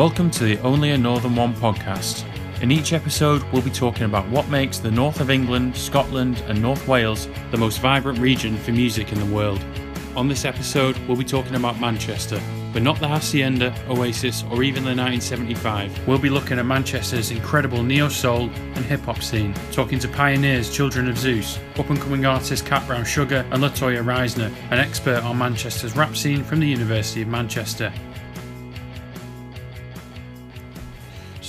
Welcome to the Only a Northern One podcast. In each episode, we'll be talking about what makes the north of England, Scotland, and North Wales the most vibrant region for music in the world. On this episode, we'll be talking about Manchester, but not the Hacienda, Oasis, or even the 1975. We'll be looking at Manchester's incredible neo soul and hip hop scene, talking to pioneers Children of Zeus, up and coming artists Cat Brown Sugar and Latoya Reisner, an expert on Manchester's rap scene from the University of Manchester.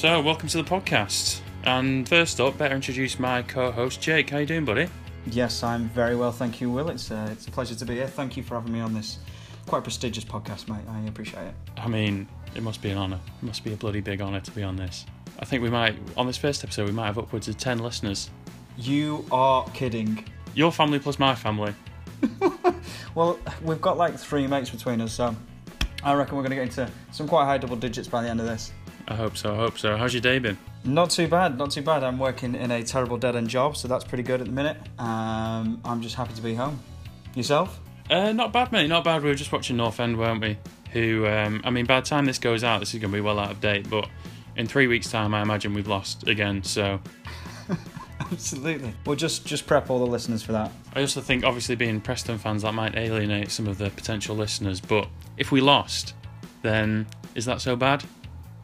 So, welcome to the podcast. And first up, better introduce my co-host Jake. How you doing, buddy? Yes, I'm very well, thank you, Will. It's uh, it's a pleasure to be here. Thank you for having me on this quite prestigious podcast, mate. I appreciate it. I mean, it must be an honour. It must be a bloody big honour to be on this. I think we might, on this first episode, we might have upwards of 10 listeners. You are kidding. Your family plus my family. Well, we've got like three mates between us, so I reckon we're going to get into some quite high double digits by the end of this. I hope so, I hope so. How's your day been? Not too bad, not too bad. I'm working in a terrible dead end job, so that's pretty good at the minute. Um, I'm just happy to be home. Yourself? Uh, not bad, mate, not bad. We were just watching North End, weren't we? Who, um, I mean, by the time this goes out, this is going to be well out of date, but in three weeks' time, I imagine we've lost again, so Absolutely. We'll just just prep all the listeners for that. I also think, obviously, being Preston fans, that might alienate some of the potential listeners. But if we lost, then is that so bad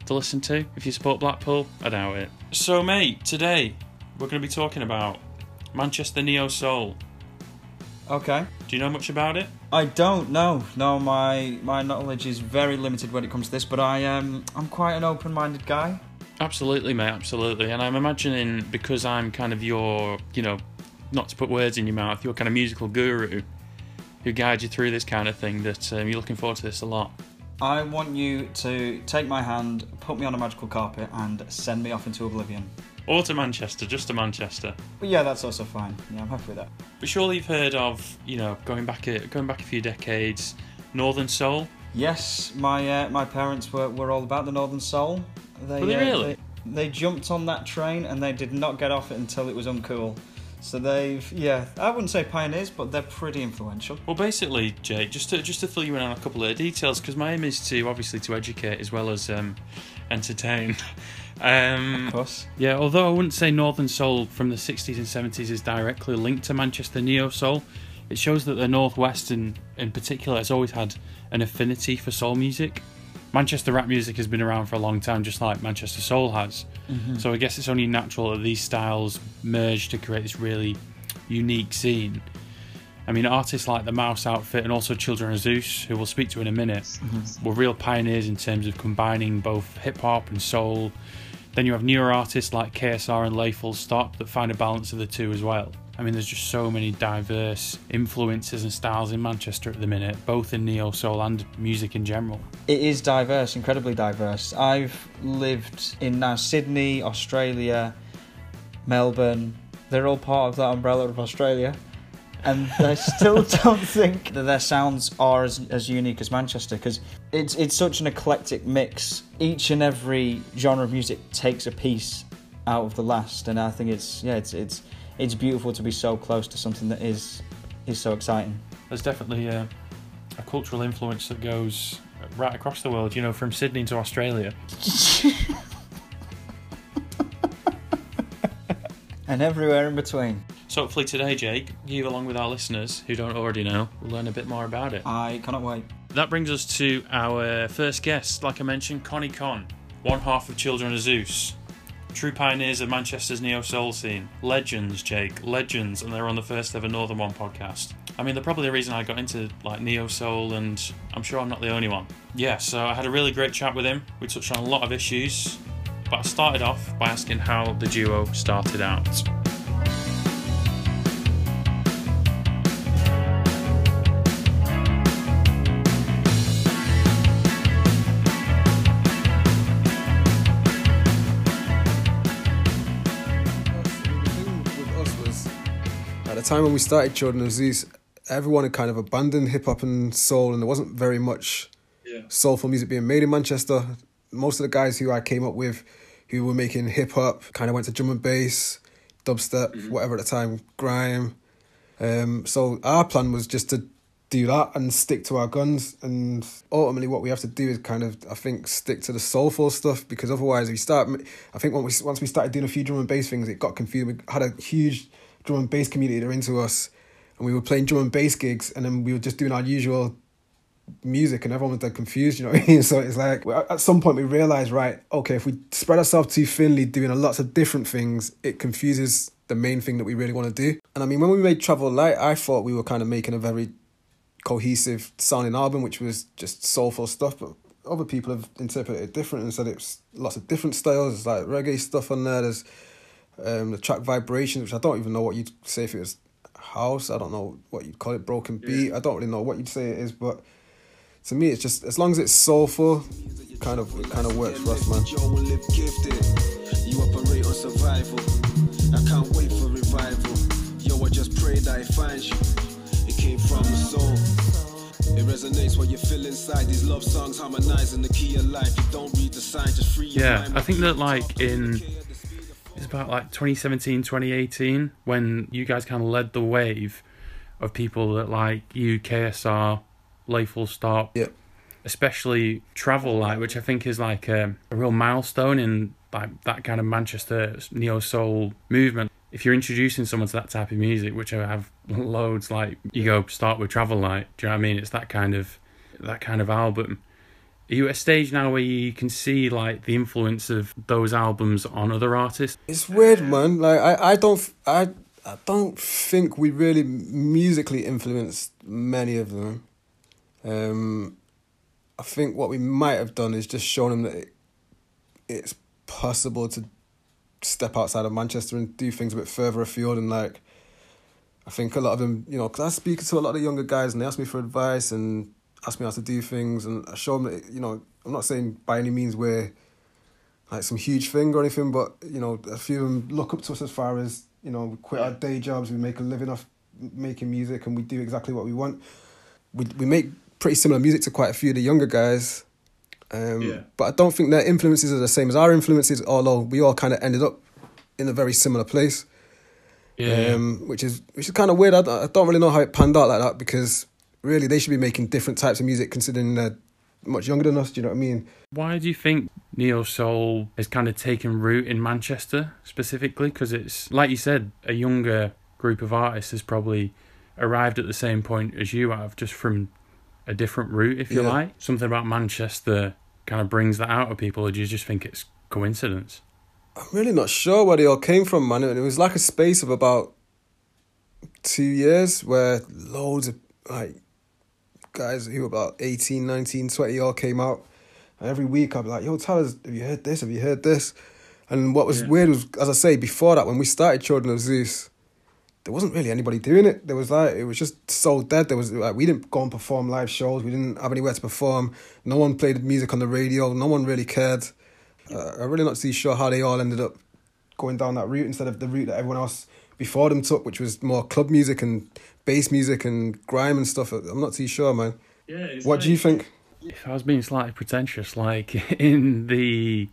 to listen to? If you support Blackpool, I doubt it. So, mate, today we're going to be talking about Manchester Neo Soul. Okay. Do you know much about it? I don't know. No, my my knowledge is very limited when it comes to this, but I um I'm quite an open-minded guy. Absolutely, mate, absolutely. And I'm imagining because I'm kind of your, you know, not to put words in your mouth, your kind of musical guru who guides you through this kind of thing, that um, you're looking forward to this a lot. I want you to take my hand, put me on a magical carpet, and send me off into oblivion. Or to Manchester, just to Manchester. But yeah, that's also fine. Yeah, I'm happy with that. But surely you've heard of, you know, going back a, going back a few decades, Northern Soul. Yes, my uh, my parents were, were all about the Northern Soul. They, Were they uh, really? They, they jumped on that train and they did not get off it until it was uncool. So they've yeah, I wouldn't say pioneers, but they're pretty influential. Well, basically, Jake, just to just to fill you in on a couple of details, because my aim is to obviously to educate as well as um, entertain. Um, Of course. Yeah, although I wouldn't say Northern Soul from the 60s and 70s is directly linked to Manchester Neo Soul, it shows that the Northwest in, in particular has always had an affinity for soul music. Manchester rap music has been around for a long time, just like Manchester Soul has. Mm-hmm. So I guess it's only natural that these styles merge to create this really unique scene. I mean, artists like the Mouse Outfit and also Children of Zeus, who we'll speak to in a minute, mm-hmm. were real pioneers in terms of combining both hip hop and soul. Then you have newer artists like KSR and Lay Full Stop that find a balance of the two as well. I mean, there's just so many diverse influences and styles in Manchester at the minute, both in neo soul and music in general. It is diverse, incredibly diverse. I've lived in now Sydney, Australia, Melbourne. They're all part of that umbrella of Australia. And I still don't think that their sounds are as, as unique as Manchester because it's it's such an eclectic mix. Each and every genre of music takes a piece out of the last, and I think it's yeah it's it's it's beautiful to be so close to something that is is so exciting. There's definitely a, a cultural influence that goes right across the world, you know, from Sydney to Australia. and everywhere in between. So hopefully today, Jake, you along with our listeners who don't already know, will learn a bit more about it. I cannot wait. That brings us to our first guest, like I mentioned, Konny Kon, one half of Children of Zeus. True pioneers of Manchester's neo soul scene. Legends, Jake, legends, and they're on the first ever Northern One podcast. I mean, they're probably the reason I got into like neo soul, and I'm sure I'm not the only one. Yeah, so I had a really great chat with him. We touched on a lot of issues, but I started off by asking how the duo started out. Time when we started Children of Zeus, everyone had kind of abandoned hip hop and soul, and there wasn't very much soulful music being made in Manchester. Most of the guys who I came up with who were making hip hop kind of went to drum and bass, dubstep, whatever at the time, grime. Um, so our plan was just to do that and stick to our guns. And ultimately, what we have to do is kind of, I think, stick to the soulful stuff because otherwise, we start. I think when we once we started doing a few drum and bass things, it got confused. We had a huge drum and bass community that are into us, and we were playing drum and bass gigs, and then we were just doing our usual music and everyone was like confused, you know what I mean? So it's like at some point we realized, right, okay, if we spread ourselves too thinly doing lots of different things, it confuses the main thing that we really want to do. And I mean, when we made Travel Light, I thought we were kind of making a very cohesive sounding album, which was just soulful stuff, but other people have interpreted it different and said it's lots of different styles. Like reggae stuff on there. There's um, the track Vibrations, which I don't even know what you'd say if it was house. I don't know what you'd call it, broken beat. Yeah. I don't really know what you'd say it is, but to me, it's just as long as it's soulful, kind of it kind of works for us, man. You operate on survival. I can't wait for revival. Yo, I just pray that it finds you. It came from the soul. It resonates what you feel inside. These love songs harmonizing the key of life. You don't read the sign, just free Yeah, I think that like in it's about like 2017, 2018 when you guys kind of led the wave of people that like you, KSR, Full Stop. Yeah. Especially Travel Light, which I think is like a, a real milestone in like that kind of Manchester neo soul movement. If you're introducing someone to that type of music, which I have loads, like you go start with Travel Light. Do you know what I mean? It's that kind of that kind of album. Are you at a stage now where you can see like the influence of those albums on other artists? It's weird, man. Like I, I don't, I, I don't think we really musically influenced many of them. Um, I think what we might have done is just shown them that it, it's possible to step outside of Manchester and do things a bit further afield. And like, I think a lot of them, you know, because I speak to a lot of younger guys and they ask me for advice and ask me how to do things. And I show them that, you know, I'm not saying by any means we're like some huge thing or anything, but, you know, a few of them look up to us as far as, you know, we quit our day jobs, we make a living off making music and we do exactly what we want. We, we make pretty similar music to quite a few of the younger guys. Um, yeah. But I don't think their influences are the same as our influences, although we all kind of ended up in a very similar place. Yeah. Um, which is which is kind of weird. I, I don't really know how it panned out like that because really they should be making different types of music considering they're much younger than us. Do you know what I mean? Why do you think neo soul has kind of taken root in Manchester specifically? Because it's like you said, a younger group of artists has probably arrived at the same point as you have, just from a different route, if you yeah. like. Something about Manchester kind of brings that out of people, or do you just think it's coincidence? I'm really not sure where they all came from, man. It was like a space of about two years where loads of like guys who were about 18, 19, 20 all came out. And every week I'd be like, yo, tell us, have you heard this? Have you heard this? And what was yeah. weird was, as I say, before that, when we started Children of Zeus, there wasn't really anybody doing it. There was like it was just so dead. There was like we didn't go and perform live shows. We didn't have anywhere to perform. No one played music on the radio. No one really cared. Uh, I'm really not too sure how they all ended up going down that route instead of the route that everyone else before them took, which was more club music and bass music and grime and stuff. I'm not too sure, man. Yeah. What like, do you think? If I was being slightly pretentious, like in the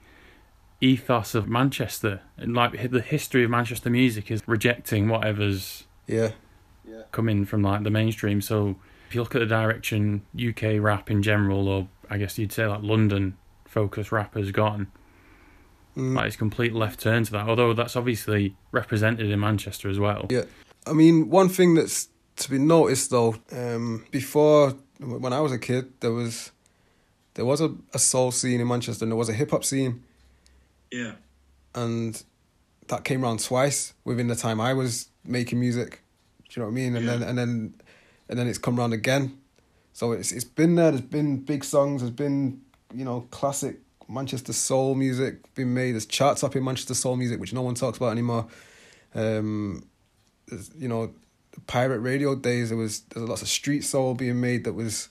ethos of Manchester and like the history of Manchester music is rejecting whatever's yeah yeah coming from like the mainstream. So if you look at the direction UK rap in general, or I guess you'd say like London focus rap has gone, mm. like it's complete left turn to that. Although that's obviously represented in Manchester as well. Yeah, I mean one thing that's to be noticed though, um, before when I was a kid, there was there was a, a soul scene in Manchester and there was a hip hop scene yeah. And that came around twice within the time I was making music. Do you know what I mean? And yeah. then and then and then it's come around again. So it's it's been there. There's been big songs. There's been you know classic Manchester soul music being made. There's charts up in Manchester soul music, which no one talks about anymore. Um, you know, pirate radio days. There was there's lots of street soul being made that was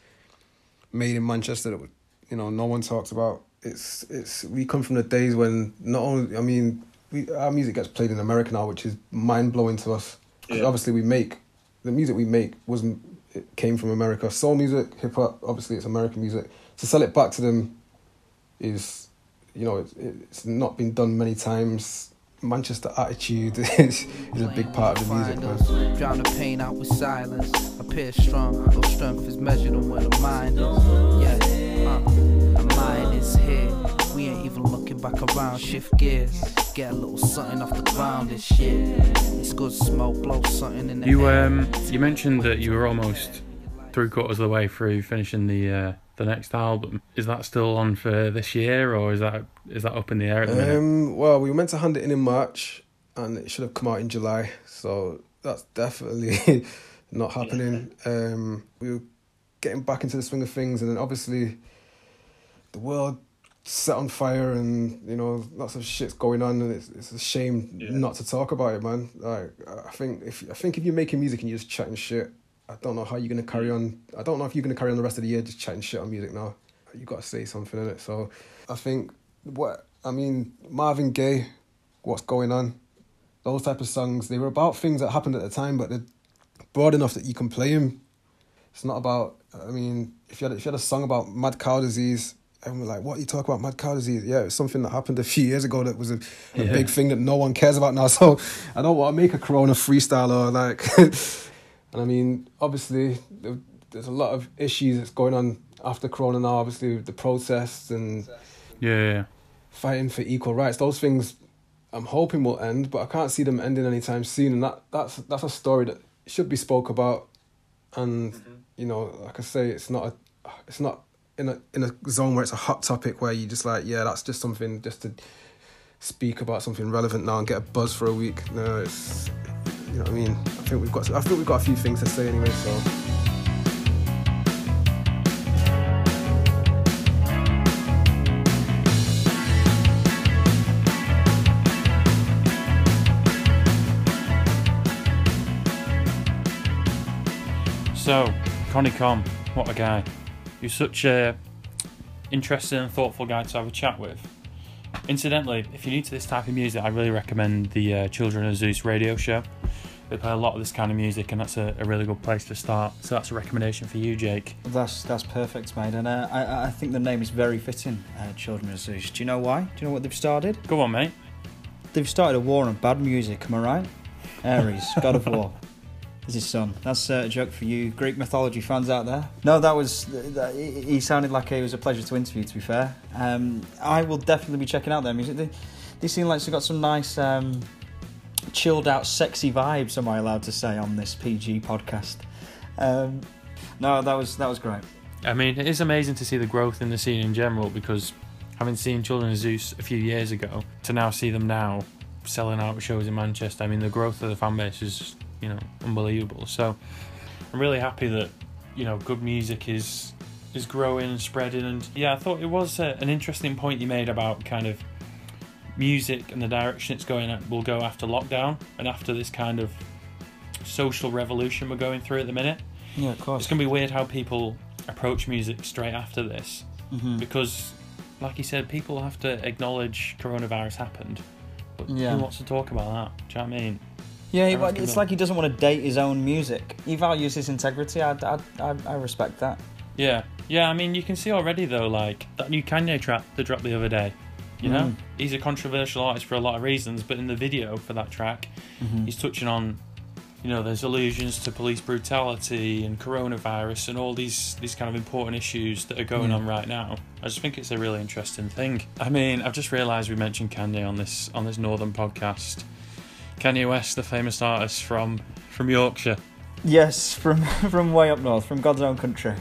made in Manchester that you know no one talks about it's it's we come from the days when not only I mean we our music gets played in America now, which is mind blowing to us. Yeah. Obviously, we make the music we make wasn't it came from America. Soul music, hip hop, obviously it's American music. To sell it back to them is, you know, it's, it's not been done many times. Manchester attitude is, is a big part of the music, man. Drown the pain out with silence. Appear strong, though strength is measured on where the mind is. Yeah, uh, the mind is here. We ain't even looking back around. Shift gears, get a little something off the ground. This shit, it's good smoke, blow something in the You air. um you mentioned that you were almost three quarters of the way through finishing the uh, the next album. Is that still on for this year, or is that is that up in the air at the minute? Um, well, we were meant to hand it in in March, and it should have come out in July. So that's definitely not happening. Um, we were getting back into the swing of things, and then obviously the world set on fire, and you know lots of shit's going on, and it's it's a shame Yeah. not to talk about it, man. Like I think if I think if you're making music and you're just chatting shit, I don't know how you're gonna carry on. I don't know if you're gonna carry on the rest of the year just chatting shit on music now. You got to say something in it. So I think what I mean, Marvin Gaye, what's going on, those type of songs. They were about things that happened at the time, but they're broad enough that you can play them. It's not about. I mean, if you had if you had a song about mad cow disease. And we're like, what are you talking about? Mad cow disease? Yeah, it's something that happened a few years ago that was a, a Yeah. big thing that no one cares about now. So I don't want to make a Corona freestyle or like. and I mean, obviously, there's a lot of issues that's going on after Corona now. Obviously, with the protests and Yeah, yeah, yeah. fighting for equal rights. Those things, I'm hoping will end, but I can't see them ending anytime soon. And that that's that's a story that should be spoke about. And mm-hmm. you know, like I say, it's not a, it's not in a in a zone where it's a hot topic where you just like, yeah, that's just something just to speak about something relevant now and get a buzz for a week. No, it's you know what I mean. I think we've got I think we've got a few things to say anyway. So. So, Konny Kon, what a guy. You're such a interesting and thoughtful guy to have a chat with. Incidentally, if you're new to this type of music, I really recommend the uh, Children of Zeus radio show. They play a lot of this kind of music, and that's a, a really good place to start. So that's a recommendation for you, Jake. That's that's perfect, mate. And uh, I I think the name is very fitting. Uh, Children of Zeus. Do you know why? Do you know what they've started? Go on, mate. They've started a war on bad music. Am I right? Ares, god of war. Is his son. That's uh, a joke for you Greek mythology fans out there. No, that was. That, he he sounded like it was a pleasure to interview. To be fair, um, I will definitely be checking out their music. They, they seem like they've got some nice, um, chilled out, sexy vibes. Am I allowed to say on this PG podcast? Um, no, that was that was great. I mean, it is amazing to see the growth in the scene in general because having seen Children of Zeus a few years ago to now see them now selling out shows in Manchester, I mean, the growth of the fan base is, you know, unbelievable. So I'm really happy that, you know, good music is is growing and spreading. And yeah, I thought it was a, an interesting point you made about kind of music and the direction it's going at will go after lockdown and after this kind of social revolution we're going through at the minute. Yeah, of course. It's going to be weird how people approach music straight after this Mhm. because, like you said, people have to acknowledge coronavirus happened. But Yeah. who wants to talk about that? Do you know what I mean? Yeah, he- it's like he doesn't want to date his own music. He values his integrity. I, I, I, I respect that. Yeah, yeah. I mean, you can see already though, like that new Kanye track that dropped the other day. You know, Mm. he's a controversial artist for a lot of reasons, but in the video for that track, Mm-hmm. he's touching on, you know, there's allusions to police brutality and coronavirus and all these these kind of important issues that are going Yeah. on right now. I just think it's a really interesting thing. I mean, I've just realised we mentioned Kanye on this on this Northern podcast. Kanye West, the famous artist from from Yorkshire. Yes, from from way up north, from God's own country.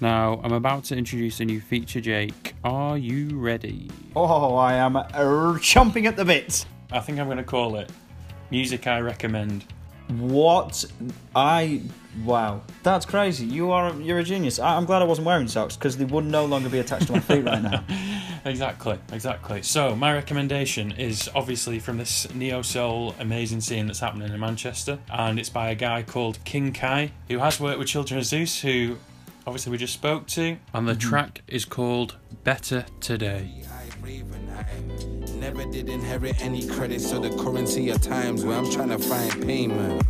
Now, I'm about to introduce a new feature, Jake. Are you ready? Oh, I am uh, chomping at the bit. I think I'm going to call it Music I Recommend. What I wow, that's crazy. You are you're a genius. I, I'm glad I wasn't wearing socks because they would no longer be attached to my feet right now. Exactly, exactly. So, my recommendation is obviously from this neo soul amazing scene that's happening in Manchester, and it's by a guy called King Kai, who has worked with Children of Zeus, who obviously we just spoke to. And the mm-hmm. track is called Better Today. Never did inherit any credit, so the currency of times where I'm trying to find payment.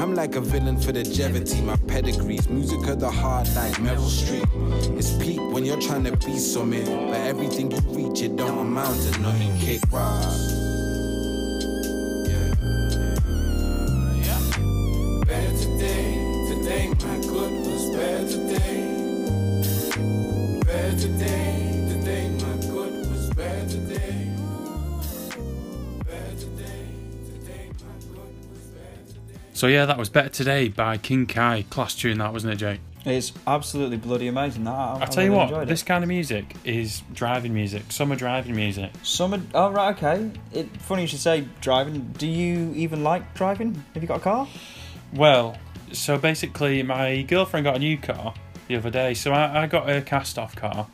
I'm like a villain for the longevity, my pedigrees, music of the heart like Meryl Streep. It's peak when you're trying to be something, but everything you reach, it don't amount to nothing. Kick rocks. So yeah, that was Better Today by King Kai. Class tune that, wasn't it, Jake? It's absolutely bloody amazing. That I, I tell you what, this kind of music is driving music, summer driving music. Summer. Oh right, okay. It funny you should say driving. Do you even like driving? Have you got a car? Well, so basically, my girlfriend got a new car the other day, so I, I got a cast off car.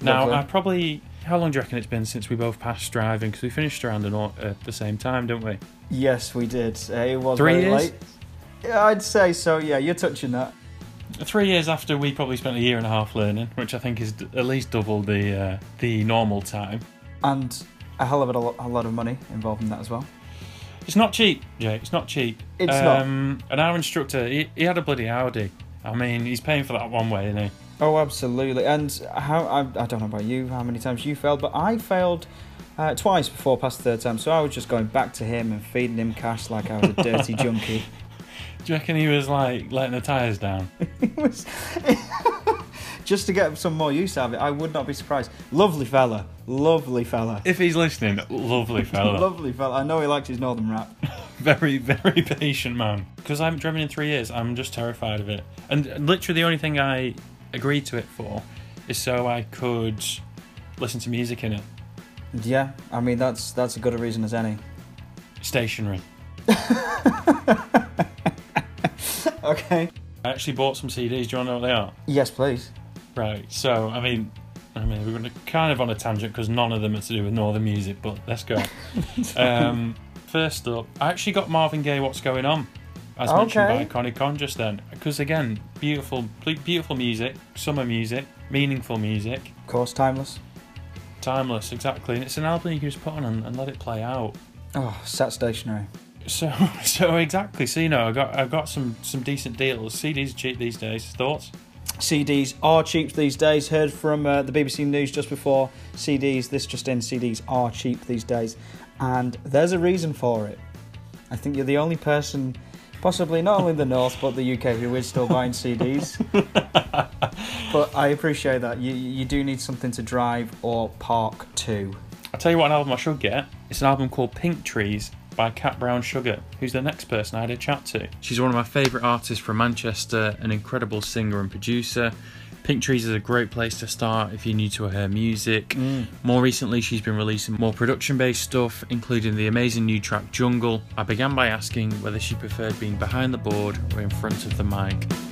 Now, Lovely. I probably. How long do you reckon it's been since we both passed driving? Because we finished around an, at the same time, didn't we? Yes, we did. Uh, it was Three years? late. Yeah, I'd say so. Yeah, you're touching that. Three years after we probably spent a year and a half learning, which I think is d- at least double the uh, the normal time. And a hell of a lot, a lot of money involved in that as well. It's not cheap, Jay. It's not cheap. It's not. um, And our instructor, he, he had a bloody Audi. I mean, he's paying for that one way, isn't he? Oh, absolutely. And how I, I don't know about you, how many times you failed, but I failed uh, twice before past the third time. So I was just going back to him and feeding him cash like I was a dirty junkie. Do you reckon he was like letting the tyres down? It was just to get some more use out of it. I would not be surprised. Lovely fella, lovely fella, If he's listening, lovely fella. lovely fella. I know he likes his northern rap. very, very patient man. Because I haven't driven in three years, I'm just terrified of it. And literally the only thing I agreed to it for is so I could listen to music in it. Yeah, I mean that's that's a good a reason as any. Stationary. Okay. I actually bought some CDs. Do you want to know what they are? Yes, please. Right. So, I mean, I mean, we're gonna kind of on a tangent because none of them are to do with northern music, but let's go. um, first up, I actually got Marvin Gaye. What's going on? As mentioned by Konny Kon just then, because again, beautiful, beautiful music, summer music, meaningful music, Of course, timeless. timeless, exactly. And it's an album you can just put on and, and let it play out. Oh, sat stationary. So, so exactly. So you know, I got, I got some, some decent deals. CDs are cheap these days. Thoughts? CDs are cheap these days. Heard from uh, the BBC News just before CDs. This just in: CDs are cheap these days, and there's a reason for it. I think you're the only person, possibly not only in the north but the UK, who is still buying CDs. but I appreciate that. You you do need something to drive or park to. I'll tell you what an album I should get. It's an album called Pink Trees by Cat Brown Sugar, who's the next person I had a chat to. She's one of my favourite artists from Manchester, an incredible singer and producer. Pink Trees is a great place to start if you're new to her music. Mm. More recently, she's been releasing more production based stuff, including the amazing new track Jungle. I began by asking whether she preferred being behind the board or in front of the mic.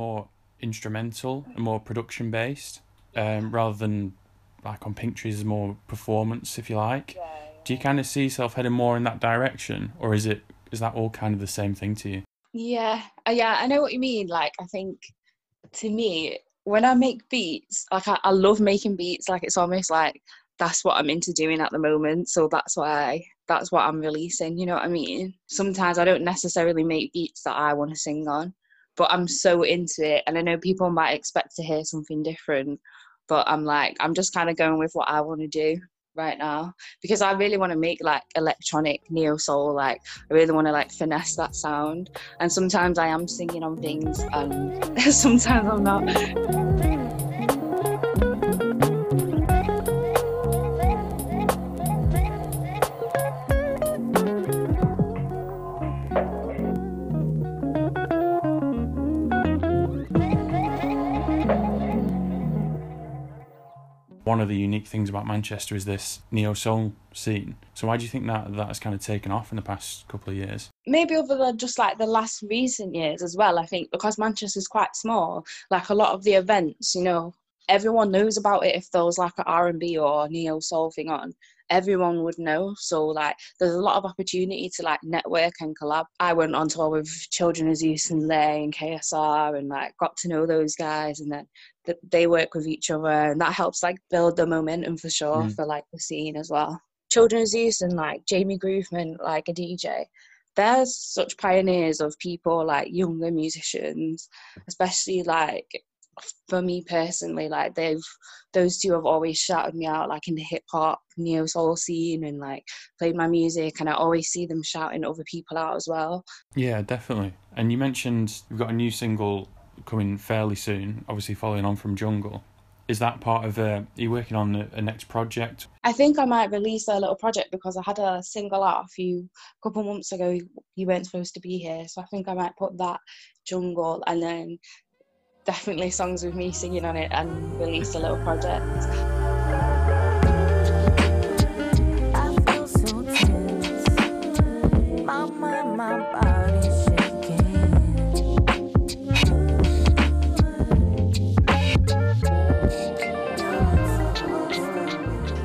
More instrumental and more production based, um, rather than like on Pink Trees is more performance, if you like. Do you kind of see yourself heading more in that direction, or is it is that all kind of the same thing to you? Yeah, uh, yeah, I know what you mean. Like, I think to me, when I make beats, like I, I love making beats. Like it's almost like that's what I'm into doing at the moment. So that's why that's what I'm releasing. You know what I mean? Sometimes I don't necessarily make beats that I want to sing on, but I'm so into it, and I know people might expect to hear something different, but I'm like, I'm just kind of going with what I want to do right now because I really want to make like electronic neo soul like I really want to like finesse that sound and sometimes I am singing on things and sometimes I'm not One of the unique things about Manchester is this neo soul scene. So why do you think that that has kind of taken off in the past couple of years? maybe over the just like the last recent years as well I think because Manchester's quite small like a lot of the events you know everyone knows about it if there was like an R&B or neo soul thing on everyone would know. So like there's a lot of opportunity to like network and collab. I went on tour with Children of Zeus and Lay and KSR and like got to know those guys and then th- they work with each other and that helps like build the momentum for sure Mm. for like the scene as well. Children of Zeus and like Jamie Groovement like a DJ they're such pioneers of people like younger musicians, especially like for me personally, like they've those two have always shouted me out like in the hip hop neo soul scene and like played my music and I always see them shouting other people out as well. Yeah, definitely. And you mentioned you've got a new single coming fairly soon, obviously following on from Jungle. Is that part of uh, are you working on a, a next project? I think I might release a little project because I had a single out a few couple months ago. You weren't supposed to be here, so I think I might put that jungle and then definitely songs with me singing on it and release a little project.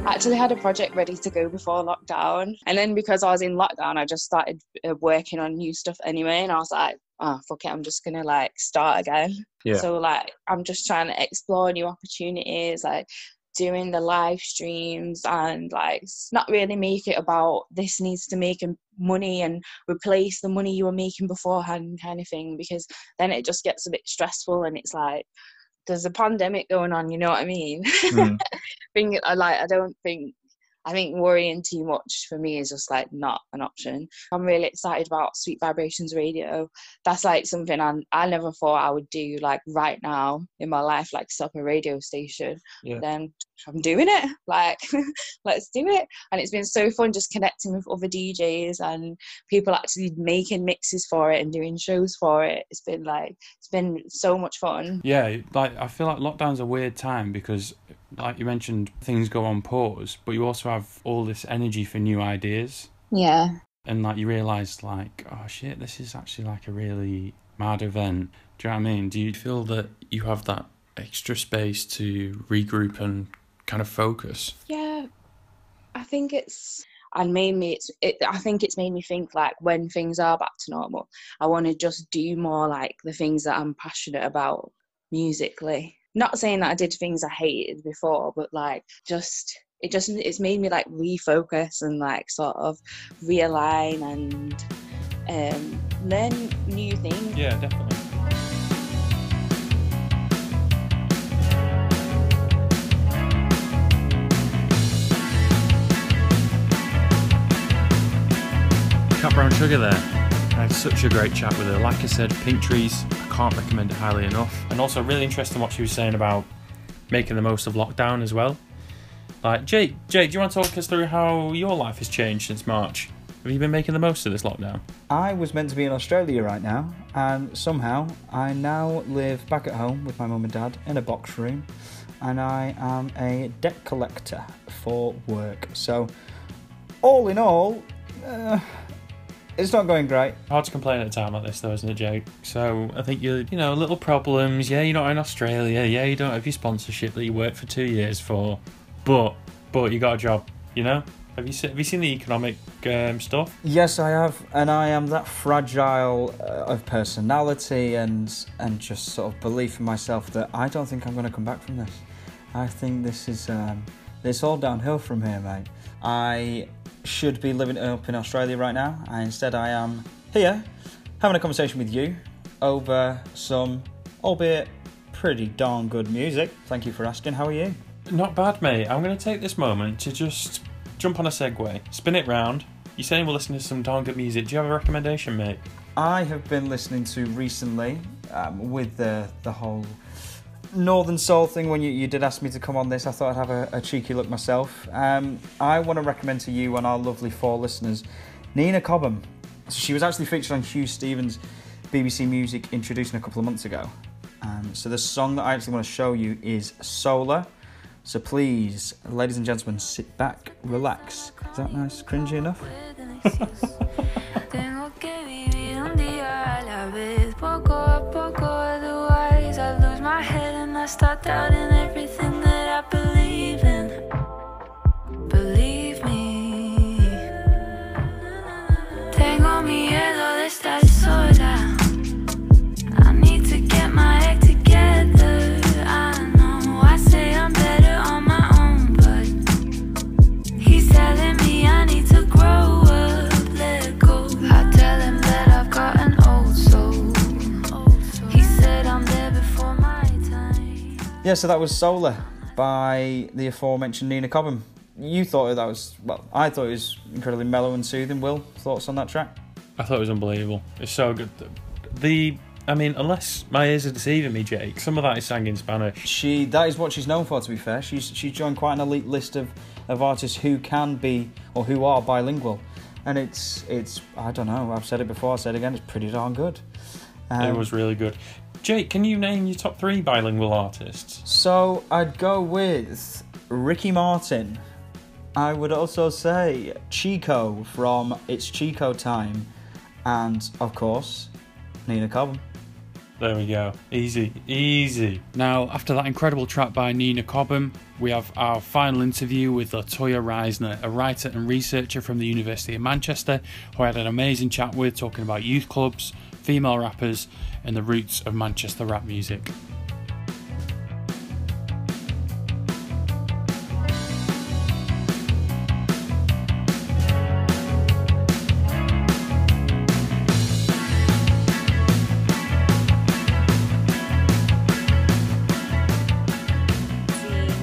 actually had a project ready to go before lockdown. And then because I was in lockdown, I just started uh, working on new stuff anyway. And I was like, oh, fuck it, I'm just going to like start again. Yeah. So, like, I'm just trying to explore new opportunities, like doing the live streams and like not really make it about this needs to make money and replace the money you were making beforehand kind of thing because then it just gets a bit stressful and it's like there's a pandemic going on you know what i mean mm. think I like I don't think I think worrying too much for me is just like not an option. I'm really excited about Sweet Vibrations Radio. That's like something I I never thought I would do like right now in my life, like stop a radio station. Yeah. Then I'm doing it. Like let's do it. And it's been so fun just connecting with other DJs and people actually making mixes for it and doing shows for it. It's been like it's been so much fun. Yeah, like I feel like lockdown's a weird time because like you mentioned, things go on pause, but you also have all this energy for new ideas. Yeah. And like you realise, like, oh shit, this is actually like a really mad event. Do you know what I mean? Do you feel that you have that extra space to regroup and kind of focus? Yeah, I think it's and made me it's it, i think it's made me think like when things are back to normal i want to just do more like the things that i'm passionate about musically not saying that I did things I hated before, but like just it just it's made me like refocus and like sort of realign and um, learn new things. Yeah, definitely. Cat Brown Sugar there. I had such a great chat with her. Like I said, Pink Trees I can't recommend it highly enough. And also, really interesting what she was saying about making the most of lockdown as well. Like, Jake, Jake, do you want to talk us through how your life has changed since March? Have you been making the most of this lockdown? I was meant to be in Australia right now, and somehow I now live back at home with my mum and dad in a box room, and I am a debt collector for work. So, all in all, uh, it's not going great. Hard to complain at a time like this, though, isn't it, Jake? So I think you're, you know, little problems. Yeah, you're not in Australia. Yeah, you don't have your sponsorship that you worked for two years for, but but you got a job. You know. Have you seen, have you seen the economic um, stuff? Yes, I have, and I am that fragile uh, of personality and and just sort of belief in myself that I don't think I'm going to come back from this. I think this is um, it's all downhill from here, mate. I should be living up in Australia right now, and instead I am here having a conversation with you over some, albeit pretty darn good music. Thank you for asking. How are you? Not bad, mate. I'm going to take this moment to just jump on a segue, spin it round. You're saying we're listening to some darn good music. Do you have a recommendation, mate? I have been listening to recently um, with the the whole Northern Soul thing, when you, you did ask me to come on this, I thought I'd have a, a cheeky look myself. Um, I want to recommend to you and our lovely four listeners Nina Cobham. She was actually featured on Huw Stephens' BBC Music introducing a couple of months ago. Um, so the song that I actually want to show you is Solar. So please, ladies and gentlemen, sit back, relax. Is that nice? Cringy enough? I start doubting so that was Solar by the aforementioned Nina Cobham. You thought that was, well, I thought it was incredibly mellow and soothing. Will, thoughts on that track? I thought it was unbelievable. It's so good. The, I mean, unless my ears are deceiving me, Jake, some of that is sang in Spanish. She, that is what she's known for. To be fair, she's she's joined quite an elite list of, of artists who can be or who are bilingual, and it's it's I don't know. I've said it before. I said it again. It's pretty darn good. Um, it was really good. Jake, can you name your top three bilingual artists? So I'd go with Ricky Martin. I would also say Chico from It's Chico Time, and of course, Nina Cobham. There we go. Easy, easy. Now, after that incredible track by Nina Cobham, we have our final interview with Latoya Reisner, a writer and researcher from the University of Manchester, who I had an amazing chat with talking about youth clubs, female rappers, and the roots of Manchester rap music.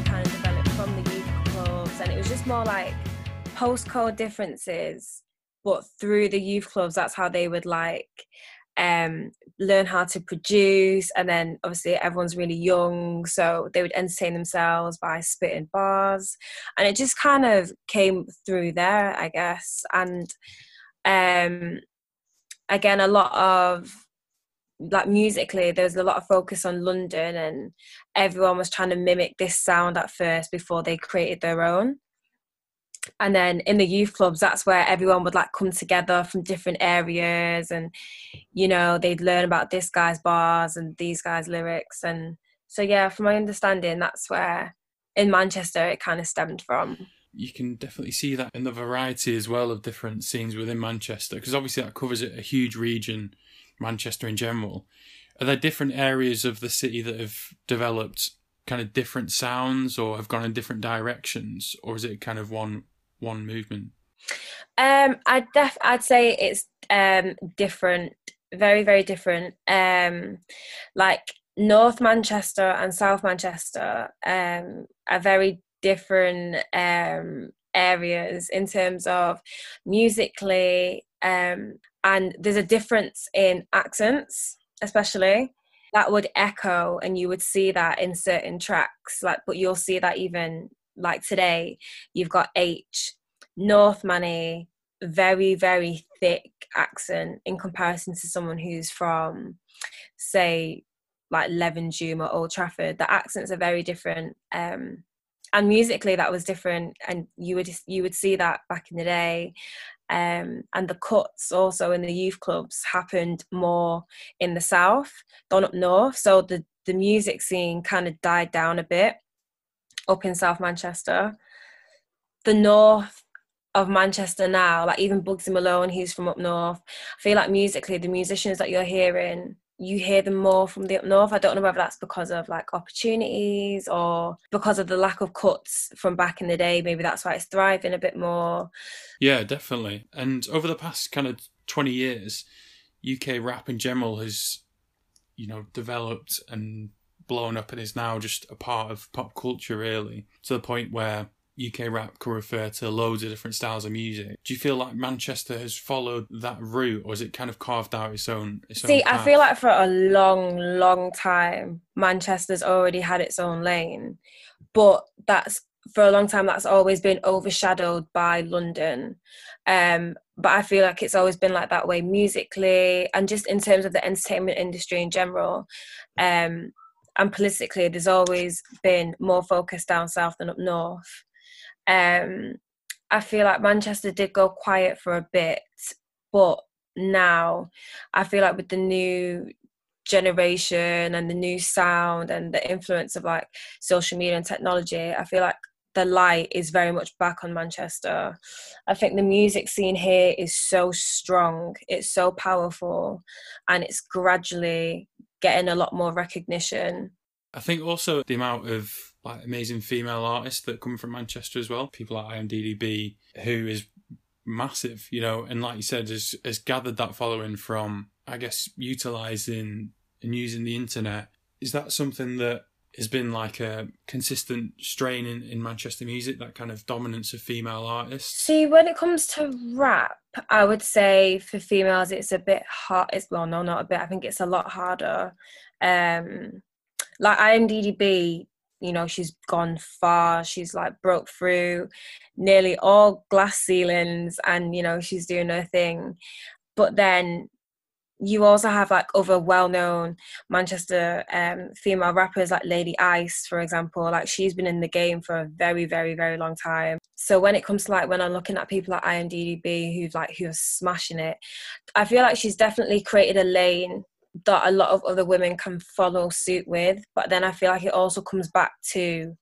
Kind of developed from the youth clubs and it was just more like postcode differences but through the youth clubs that's how they would like um, learn how to produce and then obviously everyone's really young so they would entertain themselves by spitting bars. And it just kind of came through there i guess. And um, again a lot of like musically there was a lot of focus on london and everyone was trying to mimic this sound at first before they created their own and then in the youth clubs that's where everyone would like come together from different areas and you know they'd learn about this guy's bars and these guys lyrics. And so yeah from my understanding that's where in manchester it kind of stemmed from. You can definitely see that in the variety as well of different scenes within manchester because obviously that covers a huge region manchester in general. Are there different areas of the city that have developed kind of different sounds or have gone in different directions or is it kind of one one movement? Um, I'd def- I'd say it's um different, very very different. Um, like North Manchester and South Manchester um are very different um areas in terms of musically um and there's a difference in accents especially that would echo and you would see that in certain tracks like but you'll see that even like today, you've got Aitch, North Money, very, very thick accent in comparison to someone who's from, say, like Levenshulme or Old Trafford. The accents are very different. Um, and musically that was different and you would you would see that back in the day um, and the cuts also in the youth clubs happened more in the south than up north so the the music scene kind of died down a bit up in South Manchester. The north of Manchester now, like even Bugsy Malone, he's from up north. I feel like musically, the musicians that you're hearing, you hear them more from the up north. I don't know whether that's because of like opportunities or because of the lack of cuts from back in the day. Maybe that's why it's thriving a bit more. Yeah, definitely. And over the past kind of 20 years, UK rap in general has, you know, developed and blown up and is now just a part of pop culture, really, to the point where UK rap can refer to loads of different styles of music. Do you feel like Manchester has followed that route, or has it kind of carved out its own? Its See, own I feel like for a long, long time, Manchester's already had its own lane, but that's for a long time that's always been overshadowed by London. Um, but I feel like it's always been like that way musically and just in terms of the entertainment industry in general. Um, and politically there's always been more focus down south than up north um i feel like manchester did go quiet for a bit but now i feel like with the new generation and the new sound and the influence of like social media and technology i feel like the light is very much back on Manchester. I think the music scene here is so strong, it's so powerful, and it's gradually getting a lot more recognition. I think also the amount of like amazing female artists that come from Manchester as well. People like IAMDDB, who is massive, you know, and like you said, has has gathered that following from I guess utilizing and using the internet. Is that something that has been like a consistent strain in, in Manchester music, that kind of dominance of female artists? See, when it comes to rap, I would say for females it's a bit hard. It's well, no, not a bit. I think it's a lot harder. Um, like IAMDDB, you know, she's gone far. She's like broke through nearly all glass ceilings, and you know, she's doing her thing. But then you also have like other well-known Manchester um, female rappers like Lady Ice, for example. Like she's been in the game for a very, very, very long time. So when it comes to like when I'm looking at people like IAMDDB who's like who's smashing it, I feel like she's definitely created a lane that a lot of other women can follow suit with. But then I feel like it also comes back to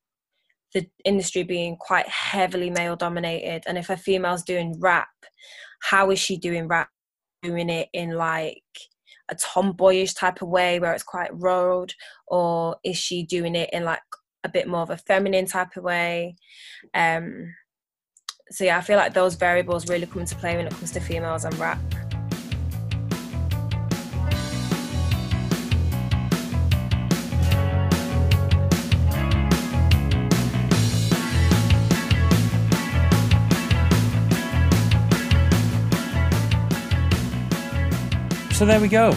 the industry being quite heavily male dominated. And if a female's doing rap, how is she doing rap? Doing it in like a tomboyish type of way where it's quite road or is she doing it in like a bit more of a feminine type of way? Um so yeah i feel like those variables really come into play when it comes to females and rap So there we go.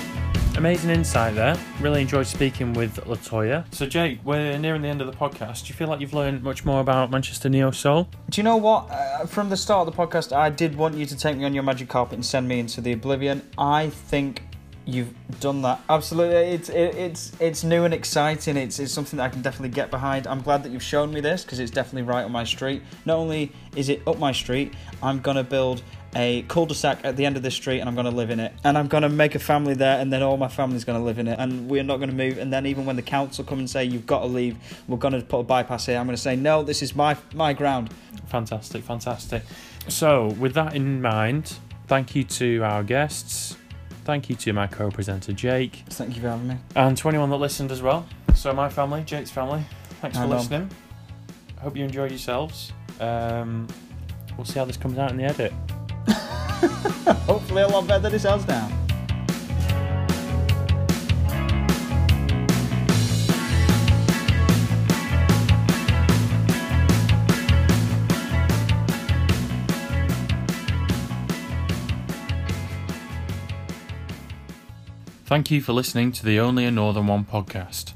Amazing insight there. Really enjoyed speaking with Latoya. So Jake, we're nearing the end of the podcast. Do you feel like you've learned much more about Manchester Neo Soul? Do you know what? Uh, from the start of the podcast, I did want you to take me on your magic carpet and send me into the oblivion. I think you've done that absolutely it's it, it's it's new and exciting it's, it's something that i can definitely get behind i'm glad that you've shown me this because it's definitely right on my street not only is it up my street i'm going to build a cul-de-sac at the end of this street and I'm going to live in it. And I'm going to make a family there and then all my family's going to live in it. And we're not going to move. And then even when the council come and say, you've got to leave, we're going to put a bypass here, I'm going to say, no, this is my, my ground. Fantastic, fantastic. So with that in mind, thank you to our guests. Thank you to my co-presenter Jake. Thank you for having me. And to anyone that listened as well. So my family, Jake's family, thanks for listening. Hope you enjoyed yourselves. Um, we'll see how this comes out in the edit. Hopefully a lot better than it sounds now. Thank you for listening to the Only a Northern One podcast.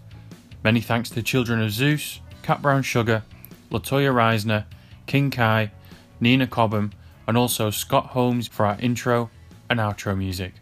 Many thanks to Children of Zeus, Cat Brown Sugar, Latoya Reisner, King Kai, Nina Cobham, and also Scott Holmes for our intro and outro music.